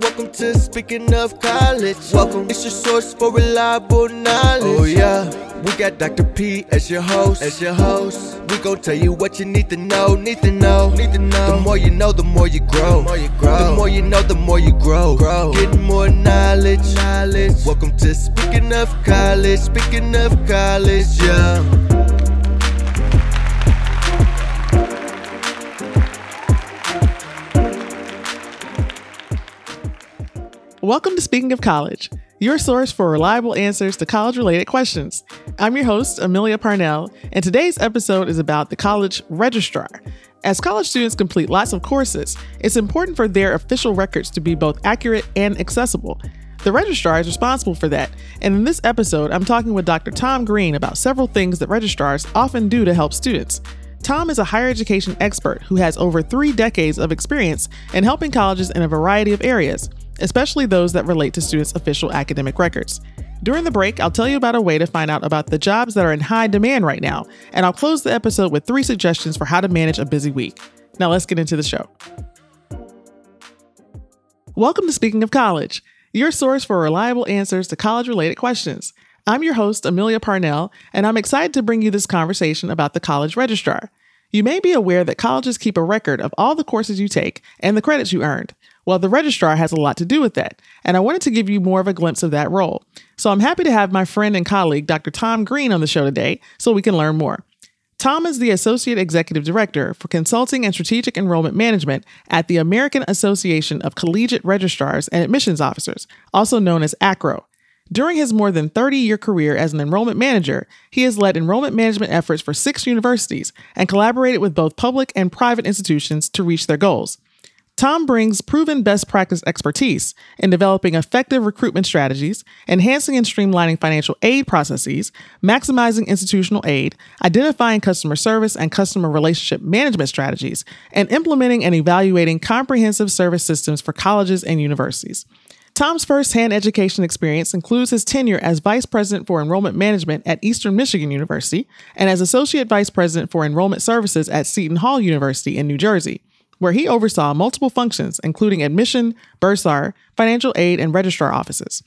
Welcome to Speaking of College. Welcome, it's your source for reliable knowledge. Oh yeah, we got Dr. P as your host. As your host, we gon' tell you what you need to know. Need to know. Need to know. The more you know, the more you grow. The more you grow. The more you know, the more you grow. Grow. Getting more knowledge. Knowledge. Welcome to Speaking of College. Speaking of College, yeah. Welcome to Speaking of College, your source for reliable answers to college related questions. I'm your host, Amelia Parnell, and today's episode is about the college registrar. As college students complete lots of courses, it's important for their official records to be both accurate and accessible. The registrar is responsible for that, and in this episode, I'm talking with Dr. Tom Green about several things that registrars often do to help students. Tom is a higher education expert who has over three decades of experience in helping colleges in a variety of areas especially those that relate to students' official academic records. During the break, I'll tell you about a way to find out about the jobs that are in high demand right now, and I'll close the episode with three suggestions for how to manage a busy week. Now, let's get into the show. Welcome to Speaking of College, your source for reliable answers to college related questions. I'm your host, Amelia Parnell, and I'm excited to bring you this conversation about the college registrar. You may be aware that colleges keep a record of all the courses you take and the credits you earned. Well, the registrar has a lot to do with that, and I wanted to give you more of a glimpse of that role. So I'm happy to have my friend and colleague, Dr. Tom Green, on the show today so we can learn more. Tom is the Associate Executive Director for Consulting and Strategic Enrollment Management at the American Association of Collegiate Registrars and Admissions Officers, also known as AACRAO. During his more than 30 year career as an enrollment manager, he has led enrollment management efforts for six universities and collaborated with both public and private institutions to reach their goals. Tom brings proven best practice expertise in developing effective recruitment strategies, enhancing and streamlining financial aid processes, maximizing institutional aid, identifying customer service and customer relationship management strategies, and implementing and evaluating comprehensive service systems for colleges and universities. Tom's firsthand education experience includes his tenure as Vice President for Enrollment Management at Eastern Michigan University and as Associate Vice President for Enrollment Services at Seton Hall University in New Jersey where he oversaw multiple functions, including admission, bursar, financial aid, and registrar offices.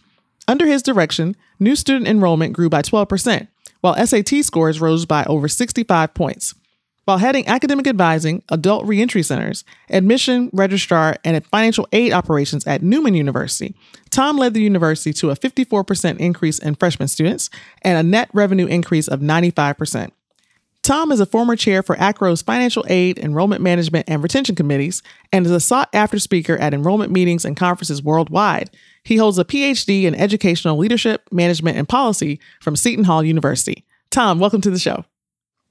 Under his direction, new student enrollment grew by 12%, while SAT scores rose by over 65 points. While heading academic advising, adult reentry centers, admission, registrar, and financial aid operations at Newman University, Tom led the university to a 54% increase in freshman students and a net revenue increase of 95%. Tom is a former chair for AACRAO's Financial Aid, Enrollment Management, and Retention Committees and is a sought after speaker at enrollment meetings and conferences worldwide. He holds a PhD in Educational Leadership, Management, and Policy from Seton Hall University. Tom, welcome to the show.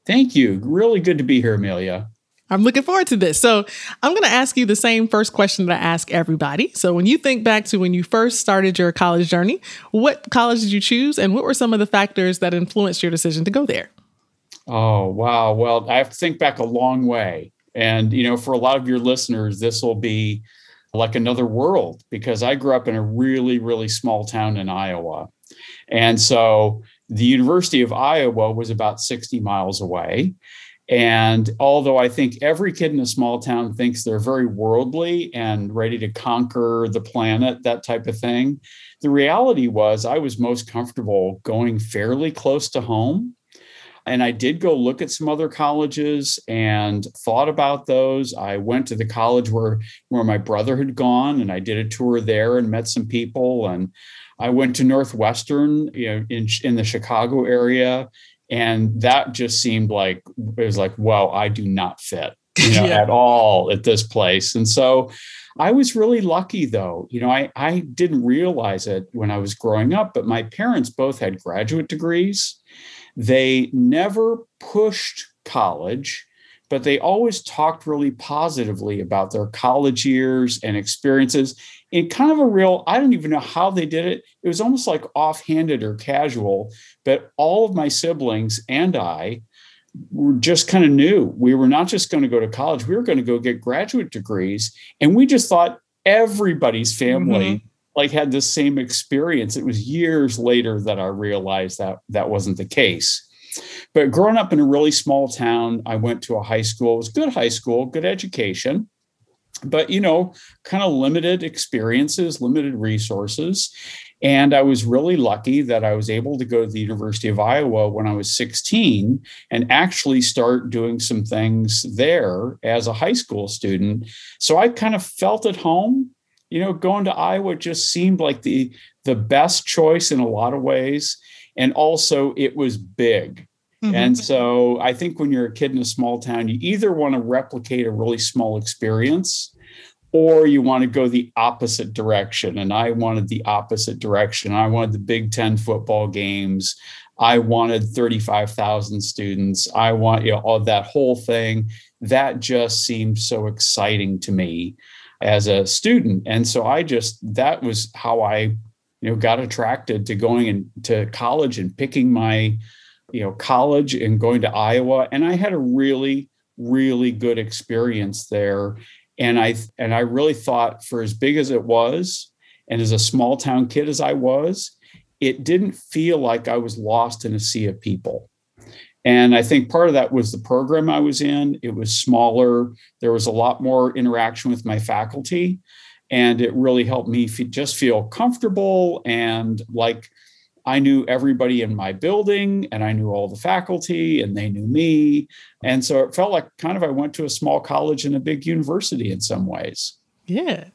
Thank you. Really good to be here, Amelia. I'm looking forward to this. So, I'm going to ask you the same first question that I ask everybody. So, when you think back to when you first started your college journey, what college did you choose and what were some of the factors that influenced your decision to go there? Oh, wow. Well, I have to think back a long way. And, you know, for a lot of your listeners, this will be like another world because I grew up in a really, really small town in Iowa. And so the University of Iowa was about 60 miles away. And although I think every kid in a small town thinks they're very worldly and ready to conquer the planet, that type of thing, the reality was I was most comfortable going fairly close to home and I did go look at some other colleges and thought about those. I went to the college where where my brother had gone and I did a tour there and met some people and I went to Northwestern, you know, in in the Chicago area and that just seemed like it was like, wow, I do not fit you know, yeah. at all at this place. And so I was really lucky though. You know, I, I didn't realize it when I was growing up, but my parents both had graduate degrees. They never pushed college, but they always talked really positively about their college years and experiences in kind of a real, I don't even know how they did it. It was almost like offhanded or casual, but all of my siblings and I were just kind of knew we were not just going to go to college, we were going to go get graduate degrees. And we just thought everybody's family mm-hmm like had the same experience. It was years later that I realized that that wasn't the case. But growing up in a really small town, I went to a high school. It was good high school, good education. But you know, kind of limited experiences, limited resources. And I was really lucky that I was able to go to the University of Iowa when I was 16 and actually start doing some things there as a high school student. So I kind of felt at home. You know, going to Iowa just seemed like the the best choice in a lot of ways. And also it was big. Mm-hmm. And so I think when you're a kid in a small town, you either want to replicate a really small experience or you want to go the opposite direction. And I wanted the opposite direction. I wanted the Big Ten football games. I wanted 35,000 students. I want, you know, all that whole thing. That just seemed so exciting to me as a student. And so I just, that was how I, you know, got attracted to going into college and picking my, you know, college and going to Iowa. And I had a really, really good experience there and i and i really thought for as big as it was and as a small town kid as i was it didn't feel like i was lost in a sea of people. And i think part of that was the program i was in. It was smaller. There was a lot more interaction with my faculty. And it really helped me f- just feel comfortable and like I knew everybody in my building and I knew all the faculty and they knew me. And so it felt like kind of I went to a small college and a big university in some ways. Yeah.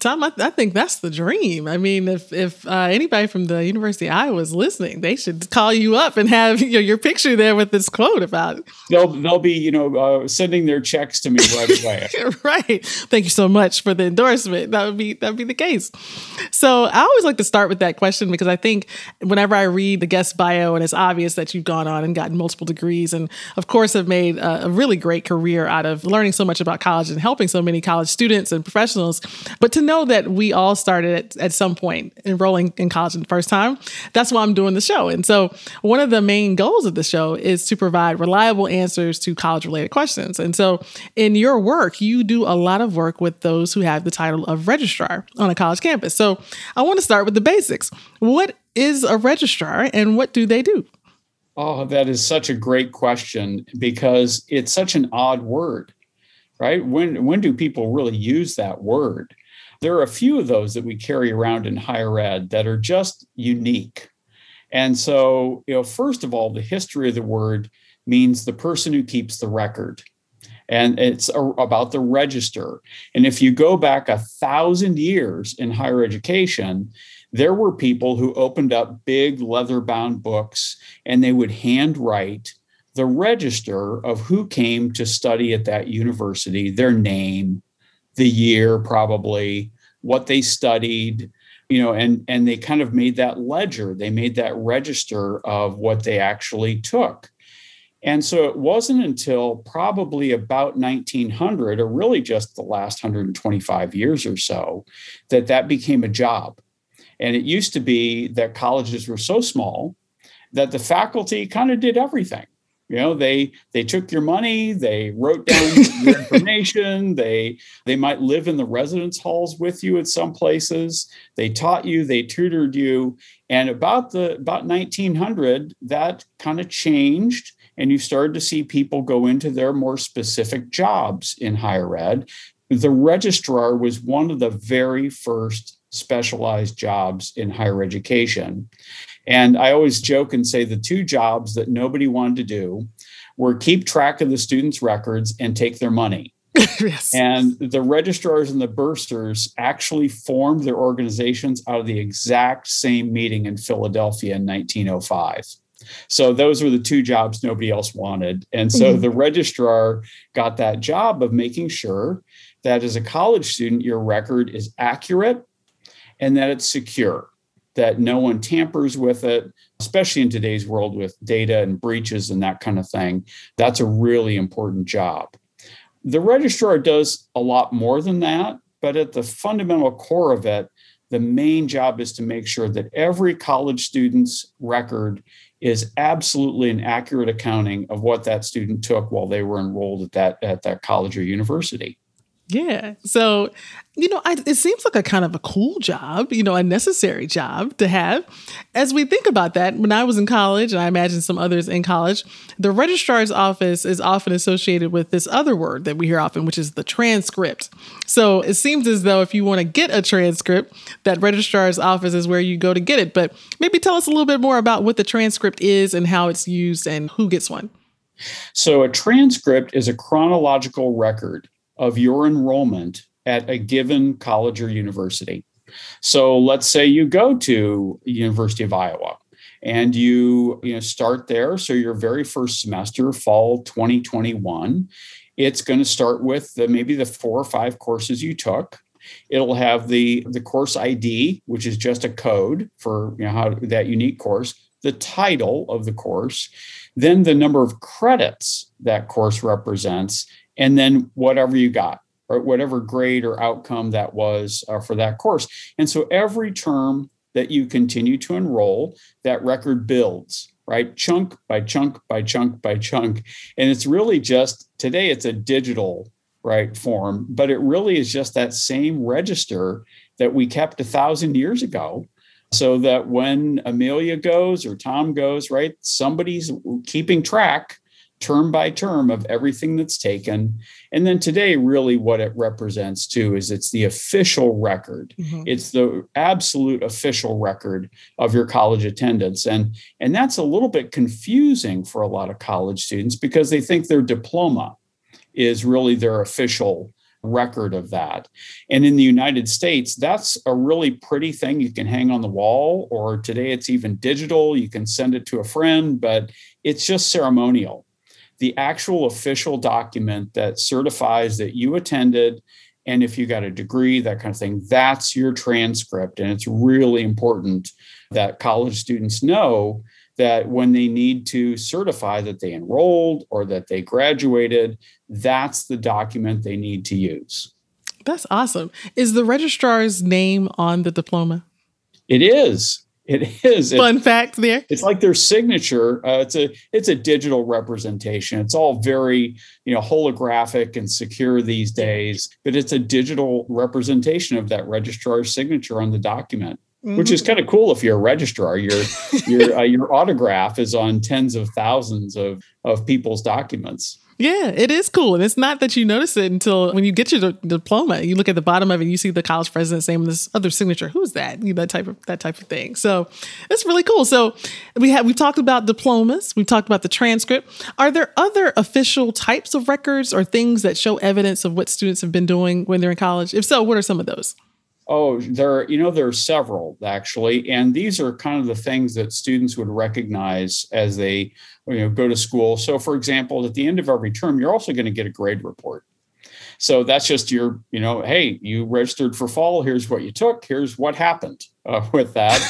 Tom, I, I, think that's the dream. I mean, if if uh, anybody from the University of Iowa is listening, they should call you up and have you know, your picture there with this quote about it. They'll they'll be you know uh, sending their checks to me right away. right. Thank you so much for the endorsement. That would be that would be the case. So I always like to start with that question because I think whenever I read the guest bio and it's obvious that you've gone on and gotten multiple degrees and of course have made a, a really great career out of learning so much about college and helping so many college students and professionals, but to know that we all started at, at some point enrolling in college in the first time. That's why I'm doing the show. And so, one of the main goals of the show is to provide reliable answers to college related questions. And so, in your work, you do a lot of work with those who have the title of registrar on a college campus. So, I want to start with the basics. What is a registrar and what do they do? Oh, that is such a great question because it's such an odd word, right? When when do people really use that word? There are a few of those that we carry around in higher ed that are just unique. And so, you know, first of all, the history of the word means the person who keeps the record. And it's a, about the register. And if you go back a thousand years in higher education, there were people who opened up big leather bound books and they would handwrite the register of who came to study at that university, their name, the year probably what they studied you know and and they kind of made that ledger. They made that register of what they actually took. And so it wasn't until probably about 1900 or really just the last 125 years or so that that became a job. And it used to be that colleges were so small that the faculty kind of did everything you know they they took your money they wrote down your information they they might live in the residence halls with you at some places. They taught you they tutored you. And about the about 1900 that kind of changed and you started to see people go into their more specific jobs in higher ed. The registrar was one of the very first specialized jobs in higher education and I always joke and say the two jobs that nobody wanted to do were keep track of the students' records and take their money. yes. And the registrars and the bursars actually formed their organizations out of the exact same meeting in Philadelphia in 1905. So those were the two jobs nobody else wanted. And so mm-hmm. the registrar got that job of making sure that as a college student, your record is accurate and that it's secure that no one tampers with it, especially in today's world with data and breaches and that kind of thing. That's a really important job. The registrar does a lot more than that, but at the fundamental core of it, the main job is to make sure that every college student's record is absolutely an accurate accounting of what that student took while they were enrolled at that at that college or university. Yeah. So, you know, I, it seems like a kind of a cool job, you know, a necessary job to have. As we think about that, when I was in college, and I imagine some others in college, the registrar's office is often associated with this other word that we hear often, which is the transcript. So it seems as though if you want to get a transcript, that registrar's office is where you go to get it. But maybe tell us a little bit more about what the transcript is and how it's used and who gets one. So, a transcript is a chronological record of your enrollment at a given college or university. So let's say you go to University of Iowa and you, you know, start there. So your very first semester, fall 2021, it's going to start with the, maybe the four or five courses you took. It'll have the the course ID, which is just a code for you know how that unique course, the title of the course, then the number of credits that course represents, and then whatever you got or whatever grade or outcome that was uh, for that course. And so every term that you continue to enroll, that record builds, right? Chunk by chunk by chunk by chunk. And it's really just today, it's a digital right form, but it really is just that same register that we kept a thousand years ago. So that when Amelia goes or Tom goes, right, somebody's keeping track term by term of everything that's taken. And then today, really what it represents too is it's the official record. Mm-hmm. It's the absolute official record of your college attendance. And, and that's a little bit confusing for a lot of college students because they think their diploma is really their official record of that. And in the United States, that's a really pretty thing you can hang on the wall, or today it's even digital. You can send it to a friend, but it's just ceremonial the actual official document that certifies that you attended and if you got a degree that kind of thing that's your transcript. And it's really important that college students know that when they need to certify that they enrolled or that they graduated that's the document they need to use. That's awesome. Is the registrar's name on the diploma? It is it is fun it, fact there. It's like their signature. Uh, it's a it's a digital representation. It's all very you know holographic and secure these days, but it's a digital representation of that registrar's signature on the document. Mm-hmm. Which is kind of cool if you're a registrar. Your your uh, your autograph is on tens of thousands of of people's documents. Yeah, it is cool. And it's not that you notice it until when you get your diploma, you look at the bottom of it, you see the college president's name and this other signature. Who's that? You know, that type of that type of thing. So it's really cool. So we have we've talked about diplomas, we've talked about the transcript. Are there other official types of records or things that show evidence of what students have been doing when they're in college? If so, what are some of those? Oh, there, you know, there are several actually, and these are kind of the things that students would recognize as they, you know, go to school. So, for example, at the end of every term, you're also going to get a grade report. So that's just your, you know, hey, you registered for fall. Here's what you took. Here's what happened uh, with that.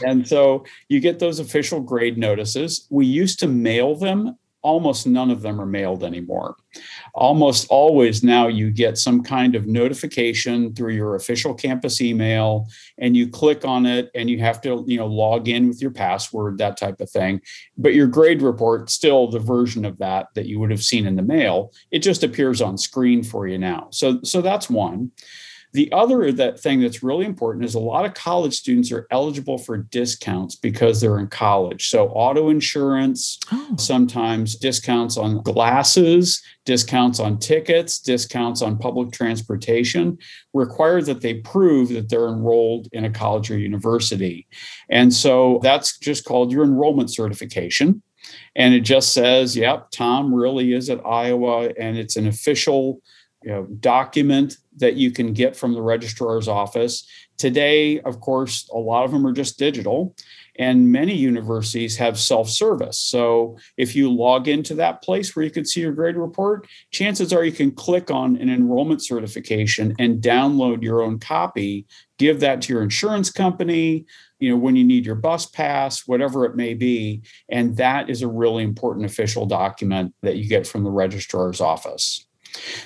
and so you get those official grade notices. We used to mail them almost none of them are mailed anymore. Almost always now you get some kind of notification through your official campus email and you click on it and you have to, you know, log in with your password, that type of thing. But your grade report still the version of that that you would have seen in the mail. It just appears on screen for you now. So so that's one. The other that thing that's really important is a lot of college students are eligible for discounts because they're in college. So auto insurance, oh. sometimes discounts on glasses, discounts on tickets, discounts on public transportation require that they prove that they're enrolled in a college or university. And so that's just called your enrollment certification and it just says, yep, Tom really is at Iowa, and it's an official you know, document that you can get from the registrar's office. Today, of course, a lot of them are just digital, and many universities have self service. So if you log into that place where you can see your grade report, chances are you can click on an enrollment certification and download your own copy, give that to your insurance company. You know, when you need your bus pass, whatever it may be. And that is a really important official document that you get from the registrar's office.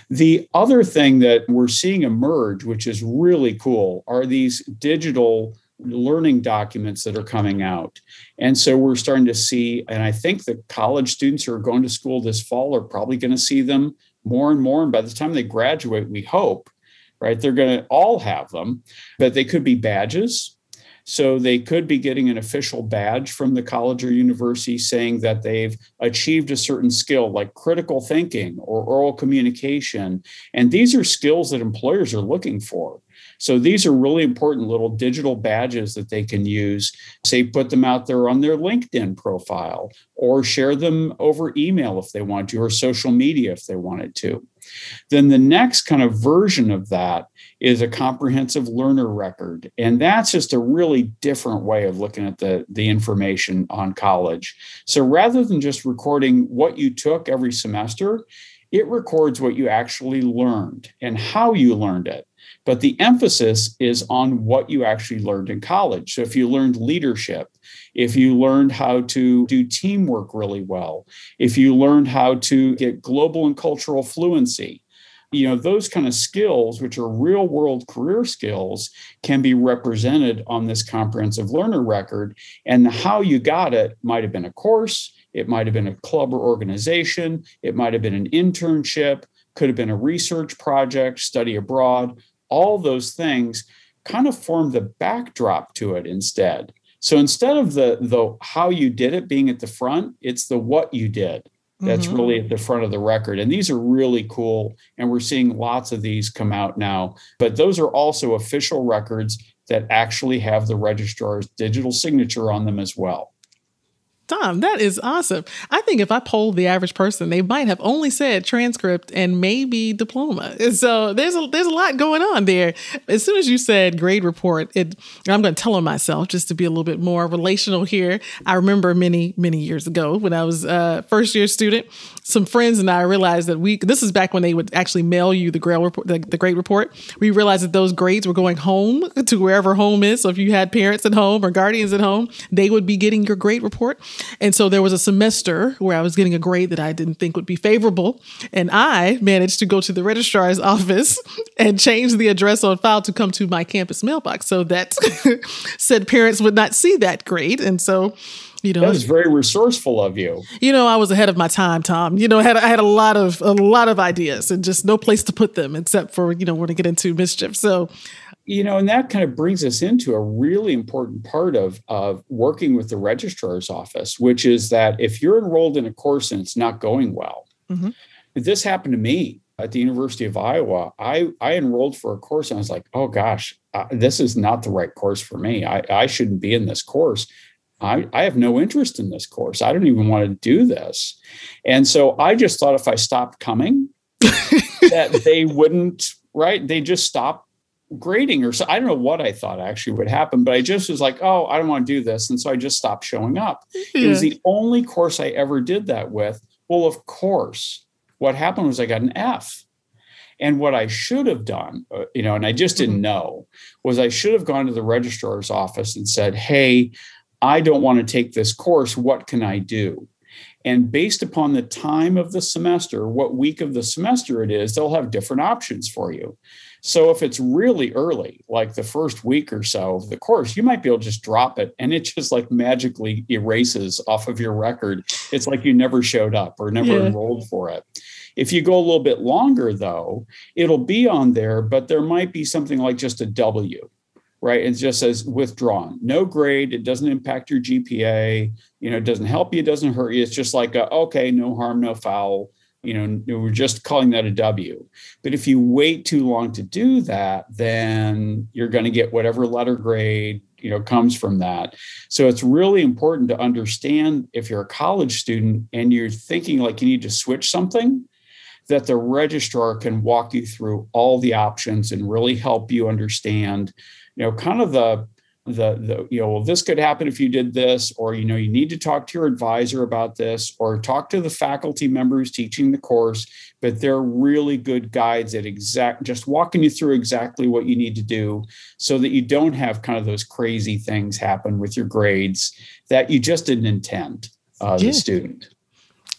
The other thing that we're seeing emerge, which is really cool, are these digital learning documents that are coming out. And so we're starting to see, and I think the college students who are going to school this fall are probably going to see them more and more. And by the time they graduate, we hope, right, they're going to all have them, but they could be badges. So they could be getting an official badge from the college or university saying that they've achieved a certain skill like critical thinking or oral communication. And these are skills that employers are looking for. So these are really important little digital badges that they can use. Say, put them out there on their LinkedIn profile or share them over email if they want to, or social media if they wanted to. Then the next kind of version of that is a comprehensive learner record. And that's just a really different way of looking at the, the information on college. So rather than just recording what you took every semester, it records what you actually learned and how you learned it. But the emphasis is on what you actually learned in college. So if you learned leadership, if you learned how to do teamwork really well, if you learned how to get global and cultural fluency, you know those kind of skills which are real world career skills can be represented on this comprehensive learner record. And how you got it might have been a course it might have been a club or organization it might have been an internship could have been a research project study abroad. All those things kind of form the backdrop to it instead. So instead of the the how you did it being at the front, it's the what you did that's mm-hmm. really at the front of the record. And these are really cool. And we're seeing lots of these come out now. But those are also official records that actually have the registrar's digital signature on them as well. Tom, that is awesome. I think if I polled the average person, they might have only said transcript and maybe diploma. so there's a there's a lot going on there. As soon as you said grade report, it I'm going to tell on myself just to be a little bit more relational here. I remember many many years ago when I was a first year student, some friends and I realized that we this is back when they would actually mail you the grade report the, the grade report. We realized that those grades were going home to wherever home is. So if you had parents at home or guardians at home, they would be getting your grade report. And so there was a semester where I was getting a grade that I didn't think would be favorable. And I managed to go to the registrar's office and change the address on file to come to my campus mailbox so that said parents would not see that grade. And so you know that was very resourceful of you you know i was ahead of my time tom you know i had, I had a lot of a lot of ideas and just no place to put them except for you know when to get into mischief so you know, and that kind of brings us into a really important part of, of working with the registrar's office, which is that if you're enrolled in a course and it's not going well, mm-hmm. this happened to me at the University of Iowa. I, I enrolled for a course and I was like, oh gosh, uh, this is not the right course for me. I, I shouldn't be in this course. I, I have no interest in this course. I don't even want to do this. And so I just thought if I stopped coming, that they wouldn't, right? They just stop grading or so I don't know what I thought actually would happen, but I just was like, oh, I don't want to do this. And so I just stopped showing up. It was the only course I ever did that with. Well, of course, what happened was I got an F. And what I should have done, uh, you know, and I just didn't mm-hmm. know, was I should have gone to the registrar's office and said, hey, I don't want to take this course. What can I do? And based upon the time of the semester, what week of the semester it is, they'll have different options for you. So if it's really early, like the first week or so of the course, you might be able to just drop it and it just like magically erases off of your record. It's like you never showed up or never yeah. enrolled for it. If you go a little bit longer, though, it'll be on there, but there might be something like just a W, right? It just says withdrawn, no grade. It doesn't impact your GPA. You know, it doesn't help you, it doesn't hurt you. It's just like, a, okay, no harm, no foul you know we're just calling that a w. But if you wait too long to do that then you're going to get whatever letter grade you know comes from that. So it's really important to understand if you're a college student and you're thinking like you need to switch something that the registrar can walk you through all the options and really help you understand you know kind of the the, the you know well this could happen if you did this or you know you need to talk to your advisor about this or talk to the faculty members teaching the course but they're really good guides at exact just walking you through exactly what you need to do so that you don't have kind of those crazy things happen with your grades that you just didn't intend uh, yeah. the student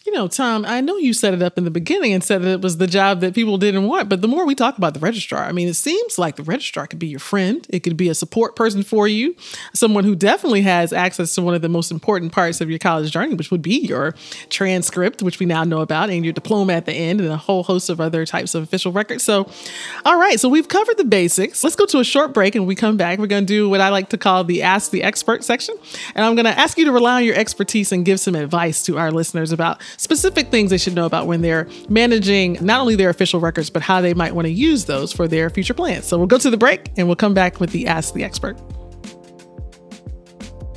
You know, Tom, I know you set it up in the beginning and said that it was the job that people didn't want, but the more we talk about the registrar, I mean, it seems like the registrar could be your friend. It could be a support person for you, someone who definitely has access to one of the most important parts of your college journey, which would be your transcript, which we now know about, and your diploma at the end, and a whole host of other types of official records. So, all right, so we've covered the basics. Let's go to a short break, and we come back. We're going to do what I like to call the Ask the Expert section. And I'm going to ask you to rely on your expertise and give some advice to our listeners about specific things they should know about when they're managing not only their official records, but how they might want to use those for their future plans. So we'll go to the break and we'll come back with the Ask the Expert.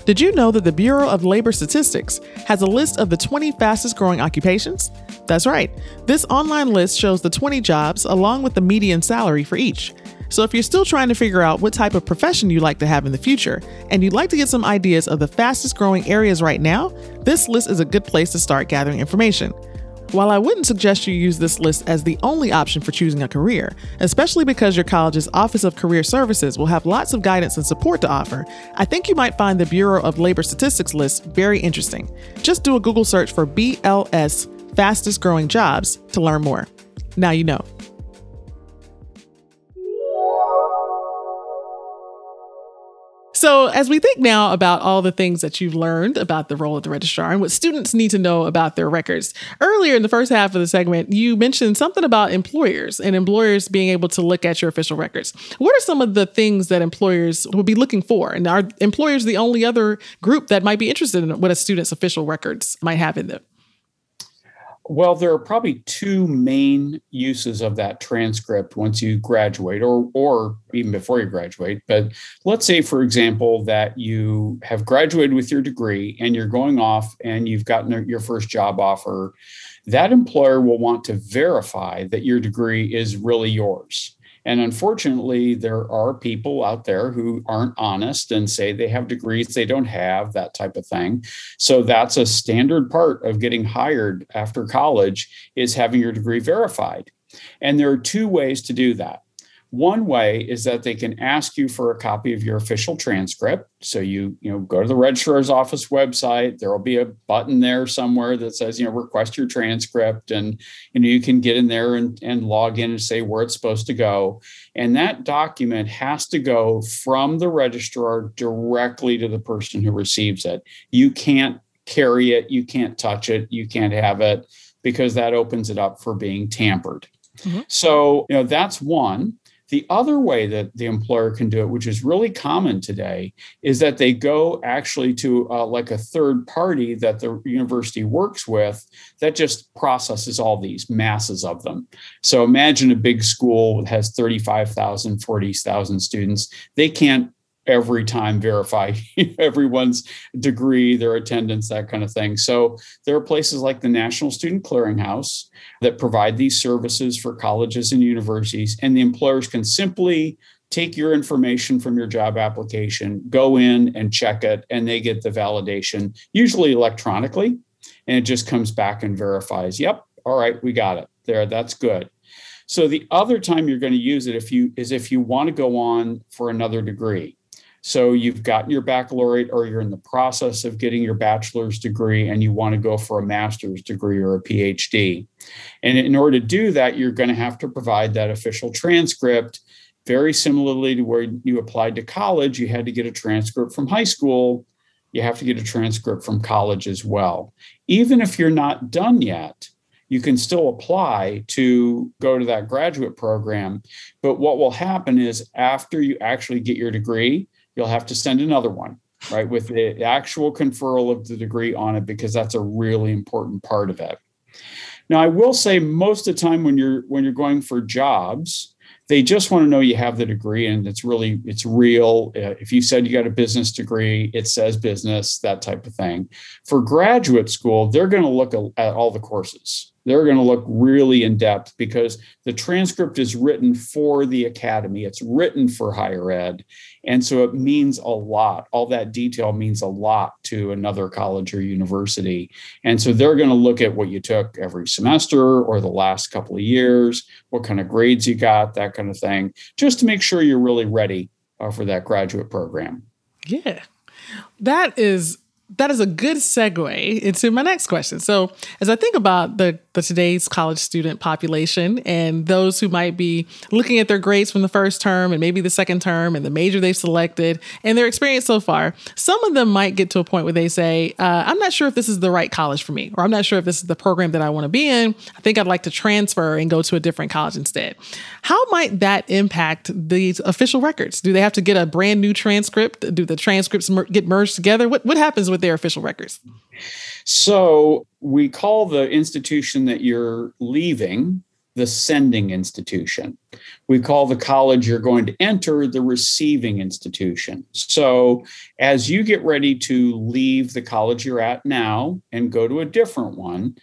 Did you know that the Bureau of Labor Statistics has a list of the 20 fastest growing occupations? That's right. This online list shows the 20 jobs along with the median salary for each. So if you're still trying to figure out what type of profession you'd like to have in the future, and you'd like to get some ideas of the fastest growing areas right now, this list is a good place to start gathering information. While I wouldn't suggest you use this list as the only option for choosing a career, especially because your college's Office of Career Services will have lots of guidance and support to offer, I think you might find the Bureau of Labor Statistics list very interesting. Just do a Google search for BLS fastest growing jobs to learn more. Now you know. So, as we think now about all the things that you've learned about the role of the registrar and what students need to know about their records, earlier in the first half of the segment, you mentioned something about employers and employers being able to look at your official records. What are some of the things that employers would be looking for? And are employers the only other group that might be interested in what a student's official records might have in them? Well, there are probably two main uses of that transcript once you graduate or or even before you graduate. But let's say for example that you have graduated with your degree and you're going off and you've gotten your first job offer, that employer will want to verify that your degree is really yours. And unfortunately, there are people out there who aren't honest and say they have degrees they don't have, that type of thing. So that's a standard part of getting hired after college is having your degree verified. And there are two ways to do that. One way is that they can ask you for a copy of your official transcript. So you, you know, go to the registrar's office website. There will be a button there somewhere that says, you know, request your transcript. And you know, you can get in there and, and log in and say where it's supposed to go. And that document has to go from the registrar directly to the person who receives it. You can't carry it, you can't touch it, you can't have it because that opens it up for being tampered. Mm-hmm. So, you know, that's one. The other way that the employer can do it, which is really common today, is that they go actually to uh, like a third party that the university works with that just processes all these masses of them. So imagine a big school that has 35,000, 40,000 students. They can't every time verify everyone's degree, their attendance, that kind of thing. So there are places like the National Student Clearinghouse that provide these services for colleges and universities, and the employers can simply take your information from your job application, go in and check it, and they get the validation, usually electronically, and it just comes back and verifies, yep, all right, we got it. There, that's good. So the other time you're going to use it if you is if you want to go on for another degree. So you've gotten your baccalaureate or you're in the process of getting your bachelor's degree and you want to go for a master's degree or a PhD. And in order to do that, you're going to have to provide that official transcript. Very similarly to where you applied to college, you had to get a transcript from high school. You have to get a transcript from college as well. Even if you're not done yet, you can still apply to go to that graduate program. But what will happen is after you actually get your degree, you'll have to send another one, right, with the actual conferral of the degree on it, because that's a really important part of it. Now, I will say most of the time when you're when you're going for jobs, they just want to know you have the degree and it's really it's real. Uh, if you said you got a business degree it says business that type of thing. For graduate school they're going to look at all the courses they're going to look really in depth because the transcript is written for the academy. It's written for higher ed. And so it means a lot. All that detail means a lot to another college or university. And so they're going to look at what you took every semester or the last couple of years what kind of grades you got that kind of thing just to make sure you're really ready uh, for that graduate program. Yeah. That is that is a good segue into my next question. So, as I think about the, the today's college student population and those who might be looking at their grades from the first term and maybe the second term and the major they've selected and their experience so far, some of them might get to a point where they say, uh, "I'm not sure if this is the right college for me," or "I'm not sure if this is the program that I want to be in. I think I'd like to transfer and go to a different college instead." How might that impact these official records? Do they have to get a brand new transcript? Do the transcripts mer- get merged together? What what happens with their official records? So we call the institution that you're leaving the sending institution. We call the college you're going to enter the receiving institution. So, as you get ready to leave the college you're at now and go to a different one,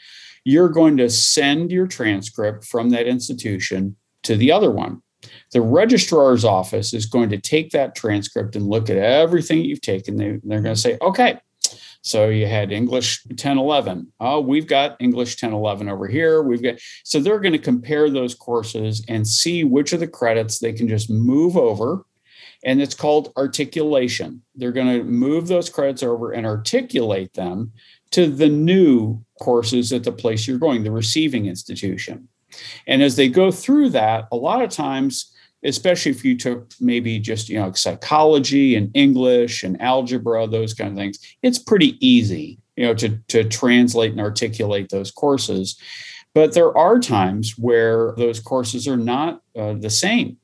you're going to send your transcript from that institution to the other one. The registrar's office is going to take that transcript and look at everything you've taken. They, they're going to say, okay, so you had English 1011. Oh, we've got English 1011 over here. We've got so they're going to compare those courses and see which of the credits they can just move over. And it's called articulation. They're going to move those credits over and articulate them to the new courses at the place you're going, the receiving institution. And as they go through that, a lot of times especially if you took maybe just you know psychology and english and algebra those kind of things it's pretty easy you know to to translate and articulate those courses. But there are times where those courses are not uh, the same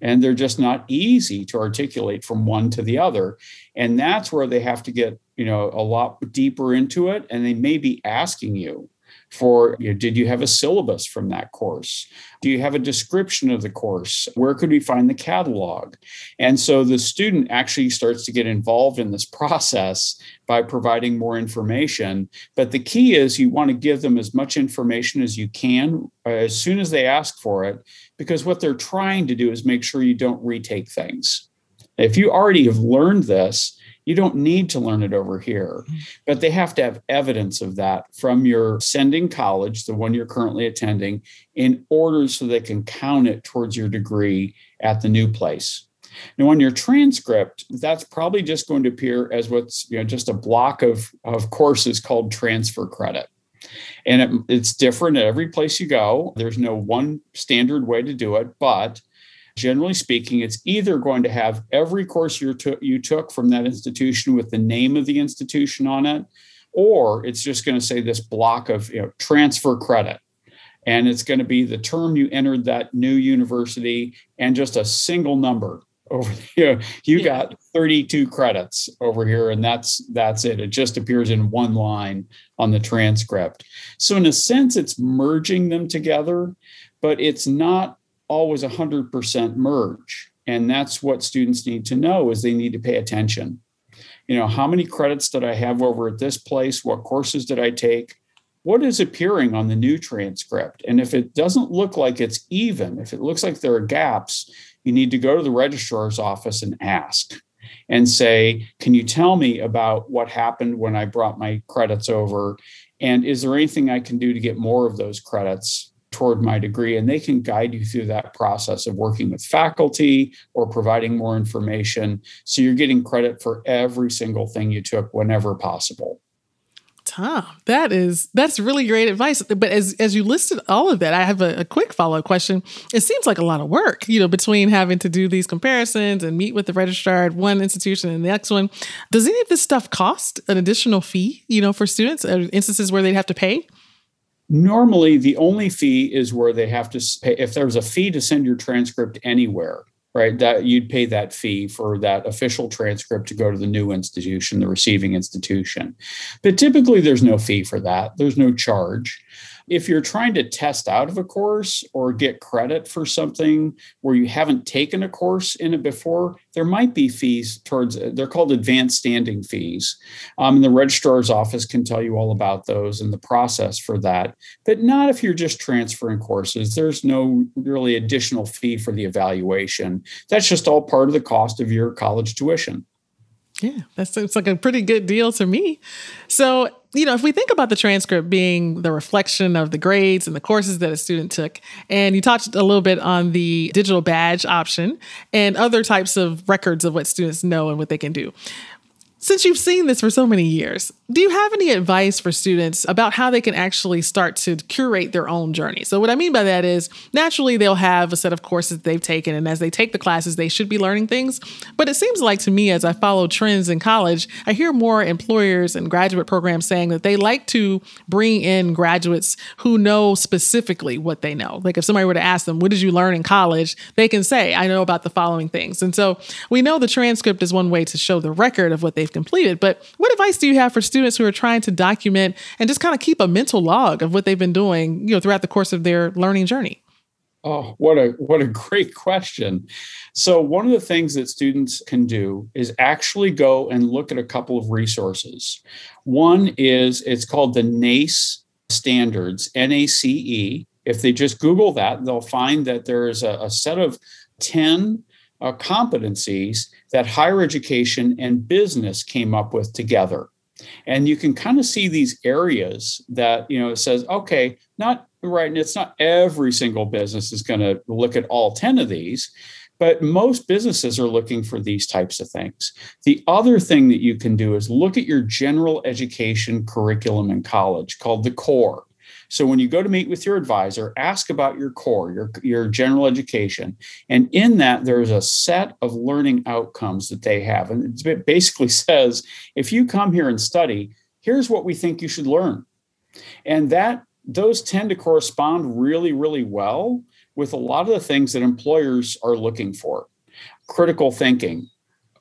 and they're just not easy to articulate from one to the other. And that's where they have to get you know a lot deeper into it and they may be asking you for you know, did you have a syllabus from that course? Do you have a description of the course? Where could we find the catalog? And so the student actually starts to get involved in this process by providing more information. But the key is you want to give them as much information as you can uh, as soon as they ask for it, because what they're trying to do is make sure you don't retake things. If you already have learned this, you don't need to learn it over here, mm-hmm. but they have to have evidence of that from your sending college, the one you're currently attending, in order so they can count it towards your degree at the new place. Now, on your transcript, that's probably just going to appear as what's you know just a block of, of courses called transfer credit. And it, it's different at every place you go. There's no one standard way to do it, but Generally speaking, it's either going to have every course you took you took from that institution with the name of the institution on it, or it's just going to say this block of you know, transfer credit. And it's going to be the term you entered that new university and just a single number over here. You yeah. got 32 credits over here, and that's that's it. It just appears in one line on the transcript. So in a sense, it's merging them together, but it's not always 100% merge. And that's what students need to know is they need to pay attention. You know how many credits did i have over at this place? What courses did i take? What is appearing on the new transcript? And if it doesn't look like it's even if it looks like there are gaps you need to go to the registrar's office and ask and say can you tell me about what happened when i brought my credits over? And is there anything i can do to get more of those credits toward my degree and they can guide you through that process of working with faculty or providing more information so you're getting credit for every single thing you took whenever possible Tom, that is that's really great advice. But as as you listed all of that, I have a, a quick follow up question. It seems like a lot of work, you know, between having to do these comparisons and meet with the registrar at one institution and the next one. Does any of this stuff cost an additional fee, you know, for students? instances where they'd have to pay? Normally, the only fee is where they have to pay. If there's a fee to send your transcript anywhere, right, that you'd pay that fee for that official transcript to go to the new institution, the receiving institution. But typically, there's no fee for that. There's no charge. If you're trying to test out of a course or get credit for something where you haven't taken a course in it before, there might be fees towards they're called advanced standing fees. Um, and the registrar's office can tell you all about those and the process for that, but not if you're just transferring courses. There's no really additional fee for the evaluation. That's just all part of the cost of your college tuition. Yeah, that seems like a pretty good deal to me. So, you know, if we think about the transcript being the reflection of the grades and the courses that a student took, and you talked a little bit on the digital badge option and other types of records of what students know and what they can do. Since you've seen this for so many years, do you have any advice for students about how they can actually start to curate their own journey? So, what I mean by that is naturally they'll have a set of courses they've taken, and as they take the classes, they should be learning things. But it seems like to me, as I follow trends in college, I hear more employers and graduate programs saying that they like to bring in graduates who know specifically what they know. Like if somebody were to ask them, What did you learn in college? they can say, I know about the following things. And so we know the transcript is one way to show the record of what they've completed. But what advice do you have for students who are trying to document and just kind of keep a mental log of what they've been doing, you know, throughout the course of their learning journey? Oh, what a what a great question. So one of the things that students can do is actually go and look at a couple of resources. One is it's called the NACE standards, N A C E. If they just Google that, they'll find that there's a, a set of 10 uh, competencies that higher education and business came up with together. And you can kind of see these areas that, you know, it says, okay, not right. And it's not every single business is going to look at all 10 of these, but most businesses are looking for these types of things. The other thing that you can do is look at your general education curriculum in college called the core. So when you go to meet with your advisor, ask about your core, your, your general education. And in that, there's a set of learning outcomes that they have. And it basically says if you come here and study, here's what we think you should learn. And that those tend to correspond really, really well with a lot of the things that employers are looking for critical thinking,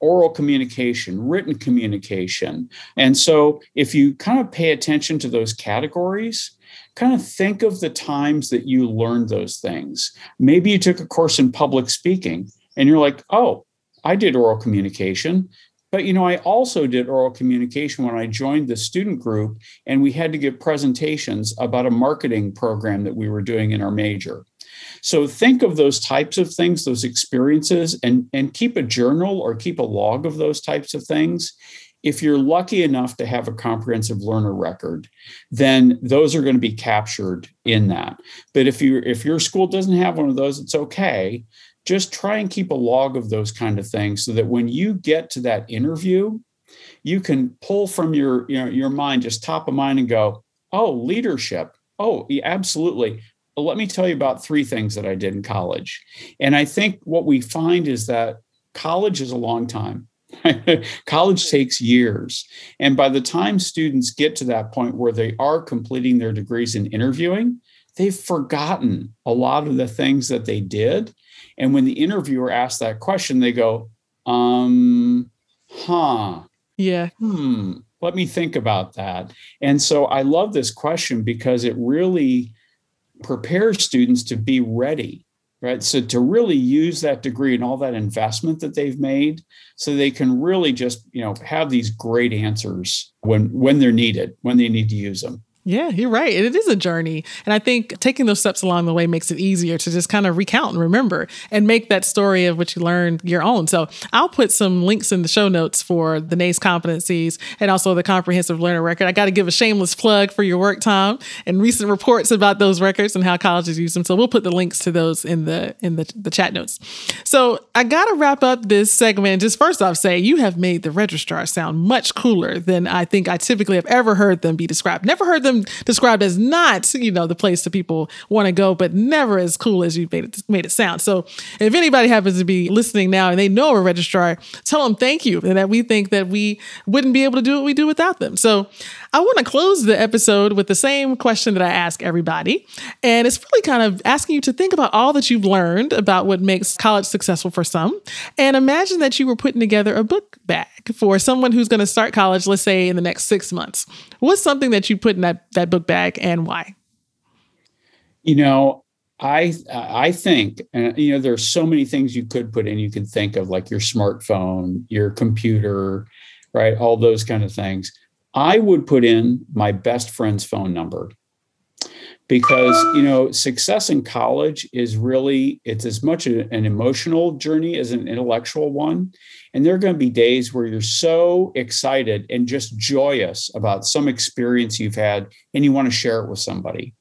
oral communication, written communication. And so if you kind of pay attention to those categories, kind of think of the times that you learned those things. Maybe you took a course in public speaking and you're like, oh, I did oral communication. But you know, I also did oral communication when I joined the student group, and we had to give presentations about a marketing program that we were doing in our major. So think of those types of things, those experiences, and, and keep a journal or keep a log of those types of things if you're lucky enough to have a comprehensive learner record then those are going to be captured in that. But if you if your school doesn't have one of those it's okay. Just try and keep a log of those kind of things so that when you get to that interview you can pull from your you know your mind just top of mind and go oh leadership. Oh absolutely. Let me tell you about three things that i did in college. And i think what we find is that college is a long time College takes years. And by the time students get to that point where they are completing their degrees in interviewing, they've forgotten a lot of the things that they did. And when the interviewer asks that question, they go, um, huh. Yeah. Hmm. Let me think about that. And so I love this question because it really prepares students to be ready right? So to really use that degree and all that investment that they've made so they can really just you know have these great answers when when they're needed when they need to use them yeah, you're right. And it is a journey. And I think taking those steps along the way makes it easier to just kind of recount and remember and make that story of what you learned your own. So I'll put some links in the show notes for the NACE competencies and also the comprehensive learner record. I got to give a shameless plug for your work, Tom, and recent reports about those records and how colleges use them. So we'll put the links to those in the in the, the chat notes. So I got to wrap up this segment. Just first off, say you have made the registrar sound much cooler than I think I typically have ever heard them be described. Never heard them them described as not, you know, the place that people want to go, but never as cool as you made it, made it sound. So if anybody happens to be listening now and they know a registrar, tell them thank you and that we think that we wouldn't be able to do what we do without them. So I want to close the episode with the same question that I ask everybody. And it's really kind of asking you to think about all that you've learned about what makes college successful for some. And imagine that you were putting together a book bag for someone who's going to start college, let's say in the next six months. What's something that you put in that, that book bag and why? You know, I I think, you know, there's so many things you could put in. You could think of like your smartphone, your computer, right? All those kind of things. I would put in my best friend's phone number because you know success in college is really it's as much an emotional journey as an intellectual one and there are going to be days where you're so excited and just joyous about some experience you've had and you want to share it with somebody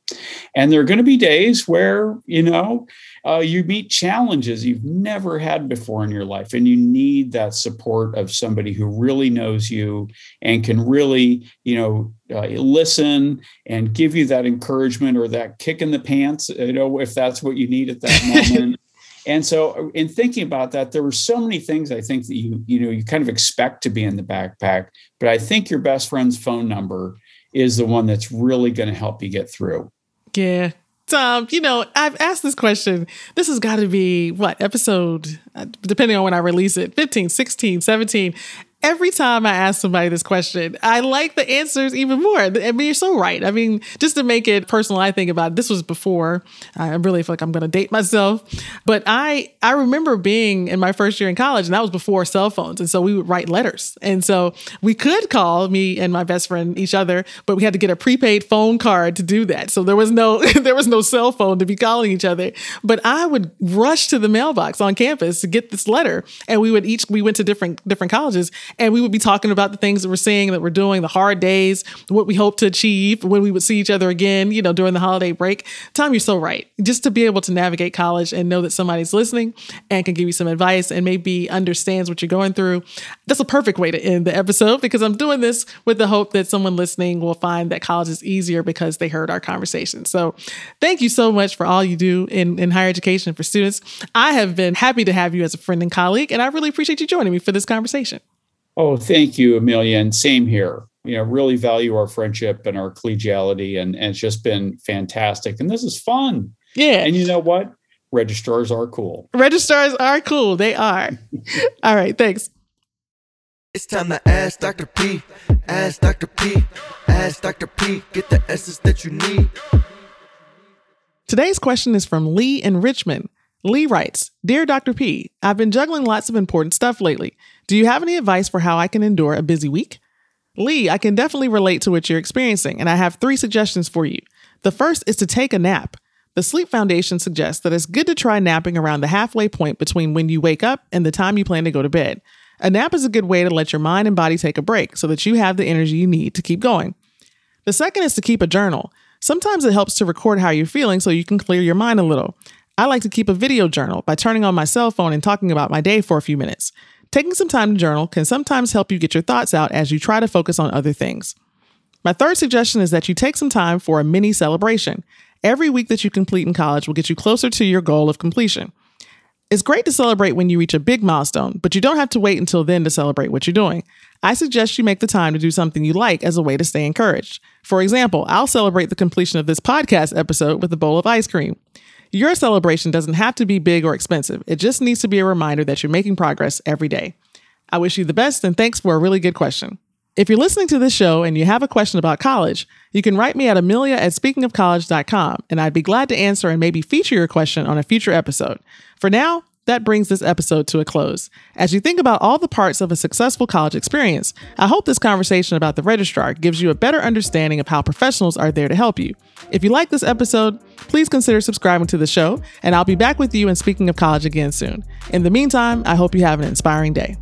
and there are going to be days where you know uh, you meet challenges you've never had before in your life, and you need that support of somebody who really knows you and can really, you know, uh, listen and give you that encouragement or that kick in the pants, you know, if that's what you need at that moment. And so in thinking about that there were so many things i think that you you know you kind of expect to be in the backpack but i think your best friend's phone number is the one that's really going to help you get through. Yeah. Tom, you know, I've asked this question. This has got to be what episode, uh, depending on when I release it, 15, 16, 17 every time I ask somebody this question, I like the answers even more. I mean, you're so right. I mean, just to make it personal, I think about it, this was before. I really feel like I'm going to date myself, but I I remember being in my first year in college, and that was before cell phones, and so we would write letters, and so we could call me and my best friend each other, but we had to get a prepaid phone card to do that. So there was no there was no cell phone to be calling each other. But I would rush to the mailbox on campus to get this letter, and we would each we went to different different colleges and we would be talking about the things that we're seeing, that we're doing, the hard days, what we hope to achieve when we would see each other again, you know, during the holiday break. Tom, you're so right. Just to be able to navigate college and know that somebody's listening and can give you some advice and maybe understands what you're going through. That's a perfect way to end the episode because I'm doing this with the hope that someone listening will find that college is easier because they heard our conversation. So thank you so much for all you do in, in higher education for students. I have been happy to have you as a friend and colleague, and I really appreciate you joining me for this conversation. Oh, thank you, Amelia. And same here. You know, really value our friendship and our collegiality, and, and it's just been fantastic. And this is fun. Yeah. And you know what? Registrars are cool. Registrars are cool. They are. All right. Thanks. It's time to ask Dr. P. Ask Dr. P. Ask Dr. P. Get the essence that you need. Today's question is from Lee in Richmond. Lee writes Dear Dr. P, I've been juggling lots of important stuff lately. Do you have any advice for how I can endure a busy week? Lee, I can definitely relate to what you're experiencing, and I have three suggestions for you. The first is to take a nap. The Sleep Foundation suggests that it's good to try napping around the halfway point between when you wake up and the time you plan to go to bed. A nap is a good way to let your mind and body take a break so that you have the energy you need to keep going. The second is to keep a journal. Sometimes it helps to record how you're feeling so you can clear your mind a little. I like to keep a video journal by turning on my cell phone and talking about my day for a few minutes. Taking some time to journal can sometimes help you get your thoughts out as you try to focus on other things. My third suggestion is that you take some time for a mini celebration. Every week that you complete in college will get you closer to your goal of completion. It's great to celebrate when you reach a big milestone, but you don't have to wait until then to celebrate what you're doing. I suggest you make the time to do something you like as a way to stay encouraged. For example, I'll celebrate the completion of this podcast episode with a bowl of ice cream. Your celebration doesn't have to be big or expensive. It just needs to be a reminder that you're making progress every day. I wish you the best and thanks for a really good question. If you're listening to this show and you have a question about college, you can write me at amelia at speakingofcollege.com and I'd be glad to answer and maybe feature your question on a future episode. For now, that brings this episode to a close. As you think about all the parts of a successful college experience, I hope this conversation about the registrar gives you a better understanding of how professionals are there to help you. If you like this episode, please consider subscribing to the show, and I'll be back with you and speaking of college again soon. In the meantime, I hope you have an inspiring day.